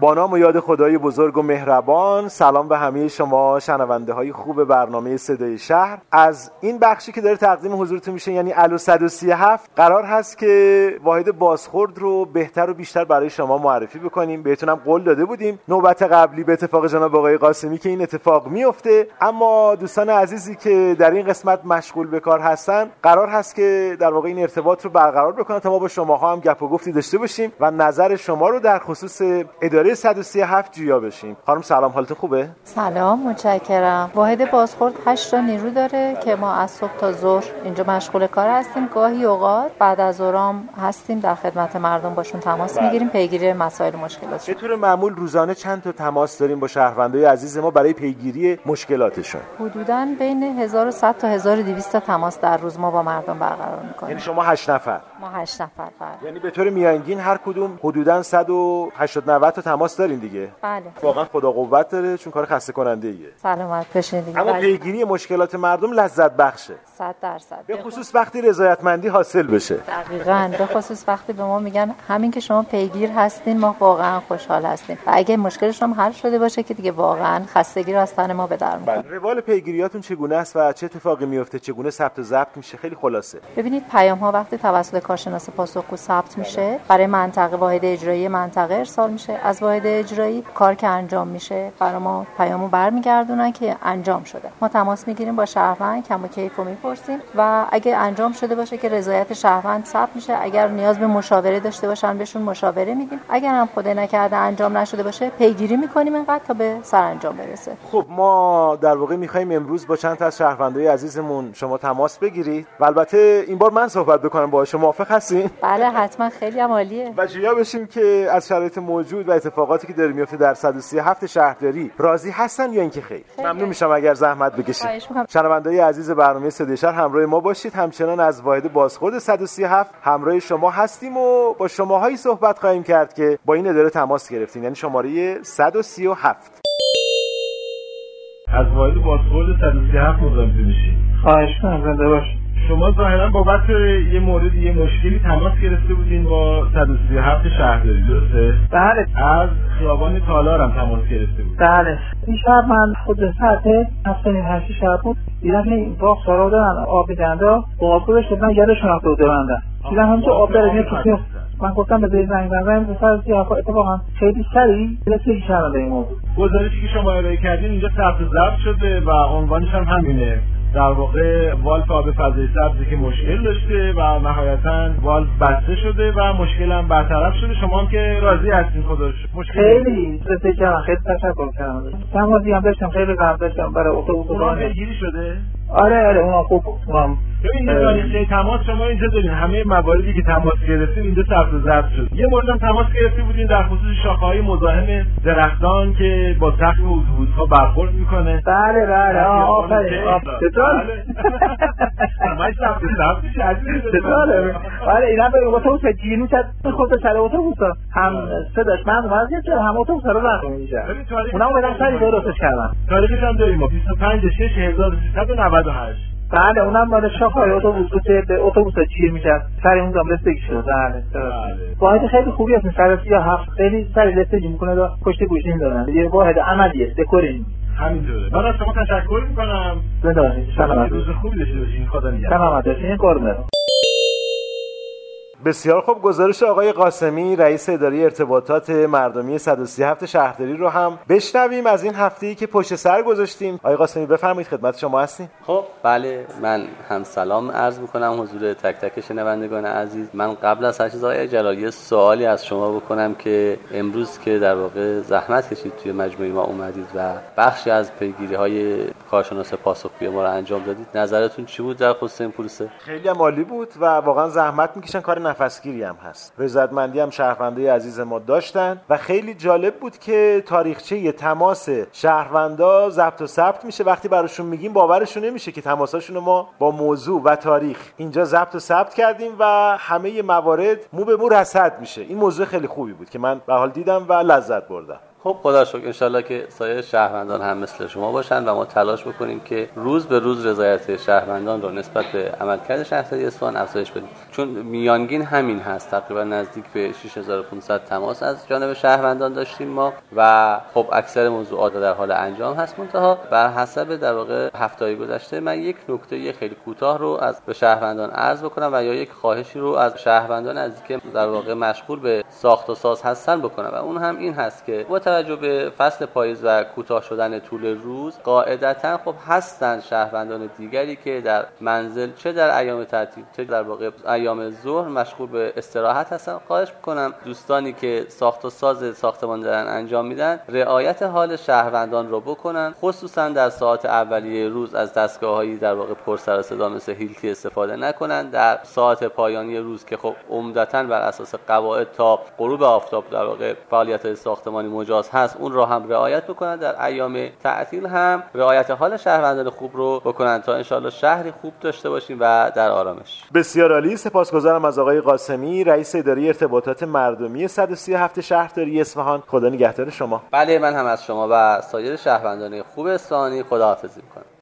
با نام و یاد خدای بزرگ و مهربان سلام به همه شما شنونده های خوب برنامه صدای شهر. از این بخشی که داره تقدیم حضورتون میشه یعنی الو 137 قرار هست که واحد بازخورد رو بهتر و بیشتر برای شما معرفی بکنیم. بهتونم قول داده بودیم نوبت قبلی به اتفاق جناب آقای قاسمی که این اتفاق میفته اما دوستان عزیزی که در این قسمت مشغول به کار هستن قرار هست که در واقع این ارتباط رو برقرار بکنن تا ما با شماها هم گپ و گفتی داشته باشیم و نظر شما رو در خصوص اداره 137 جویا بشیم. خانم سلام حالت خوبه؟ سلام متشکرم. واحد بازخورد 8 تا نیرو داره که ما از صبح تا ظهر اینجا مشغول کار هستیم. گاهی اوقات بعد از ظهرام هستیم در خدمت مردم باشون تماس می‌گیریم پیگیری مسائل مشکلات. به طور معمول روزانه چند تا تماس داریم با شهروندای عزیز ما برای پیگیری مشکلاتشون. حدودا بین 1100 تا 1200 تا تماس در روز ما با مردم برقرار می‌کنیم. یعنی شما 8 نفر؟ ما 8 نفر بله. یعنی به طور میانگین هر کدوم حدودا 180 90 تا تماس دارین دیگه؟ بله. واقعا خدا قوت داره چون کار خسته کننده ایه سلامت بشین دیگه. اما بله. پیگیری مشکلات مردم لذت بخشه. 100 درصد. به خصوص وقتی رضایتمندی حاصل بشه. دقیقا. به خصوص وقتی به ما میگن همین که شما پیگیر هستین ما واقعا خوشحال هستیم. و اگه مشکلش هم حل شده باشه که دیگه واقعا خستگی رو از تن ما به در می‌کنه. بله. روال پیگیریاتون چگونه است و چه اتفاقی میفته؟ چگونه ثبت و ضبط میشه؟ خیلی خلاصه. ببینید پیام ها وقتی توسط کارشناس پاسخگو ثبت میشه برای منطقه واحد اجرایی منطقه ارسال میشه. از واحد اجرایی کار که انجام میشه برای ما پیامو برمیگردونن که انجام شده. ما تماس می‌گیریم با شهروند کم و کیف رو می‌پرسیم و اگه انجام شده باشه که رضایت شهروند ثبت میشه. اگر نیاز به مشاوره داشته باشن بهشون مشاوره میدیم. اگر هم خدای نکرده انجام نشده باشه پیگیری می‌کنیم اینقدر تا به سرانجام برسه. خب ما در واقع می‌خوایم امروز با چند تا از شهروندای عزیزمون شما تماس بگیرید و البته این بار من صحبت بکنم. با شما موافق هستین؟ بله حتما خیلی عالیه. و جویا بشیم که از شرایط موجود و اتفاقاتی که داره میفته در 137 شهرداری راضی هستن یا اینکه خیر؟ ممنون میشم اگر زحمت بکشید. می‌کنم. شنوندای عزیز برنامه صدای شهر همراه ما باشید. همچنان از واحد بازخورد 137 همراه شما هستیم و با شماهایی صحبت خواهیم کرد که با این اداره تماس گرفتین. یعنی شماره 137 از واحد بازخورد 137 مزاحمتون میشید. خواهش کنم زنده باش شما ظاهرا بابت یه مورد یه مشکلی تماس گرفته بودین با 137 شهرداری درسته؟ بله. از خیابان تالار هم تماس گرفته بود بله. این شب من خود ساعت هفت نیم هشت شب بود. دیدم این باغ سارا دارن آب میدن با آب رو شدن یاد شناخته بوده بندن دیدم همینجا آب داره تو. من گفتم به زنگ زنگ به سر سیاه اتفاقا خیلی سریع رسید شرمنده این موضوع گزارشی که شما ارائه کردین اینجا ثبت ضبط شده و عنوانش هم همینه. در واقع valve آب فضای سبزی که مشکل داشته و نهایتا valve بسته شده و مشکل هم برطرف شده. شما هم که راضی هستین شکر. مشکل خیلی. رسید کردم. خیلی تشکر کردم. تماسی هم داشتم. خیلی غم داشتم. برای اتوبوس راننده. پیگیری شده. آره آره اونا خوب ببین تاریخچه تماس شما اینجا دارین. همه مواردی که تماس گرفتین اینجا ثبت و ضبط شد. یه مورد هم تماس گرفته بودین در خصوص شاخه‌های مزاحم درختان که با سقف اتوبوس‌ها برخورد می‌کنه. بله بله. آفرین. آف- چطور؟ همش ثبت و ضبط چطوره؟ آره اینا به اتوبوس گیر می‌کرد خود سر اتوبوس ها. هم صداش من اومد که هم اتوبوس رو ببین تاریخ اونا بدن سری درستش کردن. تاریخش هم داریم. ما 25 6 1398 بله اونم مال شاخهای اتوبوس به اتوبوس گیر می‌کرد سر اون دام رسیدگی شد. بله. بله. واحد خیلی خوبی هست سر یا هفت خیلی سری رسیدگی می‌کنه و پشت گوشین دارن. یه واحد عملیه دکورین همینطوره. من از شما تشکر می‌کنم. باشید سلامت. روز خوبی داشته باشین. خدا نگهدار. سلامت باشید قربونت. بسیار خوب گزارش آقای قاسمی رئیس اداره ارتباطات مردمی 137 شهرداری رو هم بشنویم از این هفته‌ای که پشت سر گذاشتیم. آقای قاسمی بفرمایید خدمت شما هستیم. خب بله من هم سلام عرض می‌کنم حضور تک تک شنوندگان عزیز. من قبل از هر چیز آقای جلالی سوالی از شما بکنم که امروز که در واقع زحمت کشید توی مجموعه ما اومدید و بخشی از پیگیری های کارشناس پاسخگوی ما رو انجام دادید. نظرتون چی بود در خصوص این پروسه؟ خیلی عالی بود و واقعا زحمت می‌کشن کار نفسگیری هم هست. رضایتمندی هم شهروندای عزیز ما داشتن و خیلی جالب بود که تاریخچه تماس شهروندا ضبط و ثبت میشه. وقتی براشون میگیم باورشون نمیشه که تماساشون ما با موضوع و تاریخ اینجا ضبط و ثبت کردیم و همه موارد مو به مو رصد میشه. این موضوع خیلی خوبی بود که من به حال دیدم و لذت بردم. خب خدا شکر انشالله که سایر شهروندان هم مثل شما باشن و ما تلاش بکنیم که روز به روز رضایت شهروندان رو نسبت به عملکرد شهرداری اصفهان افزایش بدیم. چون میانگین همین هست. تقریبا نزدیک به 6500 تماس از جانب شهروندان داشتیم ما و خب اکثر موضوعات در حال انجام هست. منتها بر حسب در واقع هفته گذشته من یک نکته خیلی کوتاه رو از به شهروندان عرض بکنم و یا یک خواهشی رو از شهروندان از که در واقع مشغول به ساخت و ساز هستن بکنم. و اون هم این هست که با توجه به فصل پاییز و کوتاه شدن طول روز قاعدتا خب هستن شهروندان دیگری که در منزل چه در ایام تعطیل چه در واقع ایام ظهر مشغول به استراحت هستن. خواهش می‌کنم دوستانی که ساخت و ساز ساختمان دارن انجام میدن رعایت حال شهروندان رو بکنن خصوصا در ساعت اولیه روز از دستگاه هایی در واقع پر سر صدا مثل هیلتی استفاده نکنن. در ساعت پایانی روز که خب عمدتا بر اساس قواعد تا غروب آفتاب در واقع فعالیت ساختمانی مجاز هست اون را هم رعایت بکنن. در ایام تعطیل هم رعایت حال شهروندان خوب رو بکنن تا انشالله شهری خوب داشته باشیم و در آرامش. بسیار عالی. سپاسگزارم از آقای قاسمی رئیس اداره ارتباطات مردمی 137 شهرداری اصفهان. خدا نگهدار شما. بله من هم از شما و سایر شهروندان خوب اصفهانی خداحافظی می‌کنم.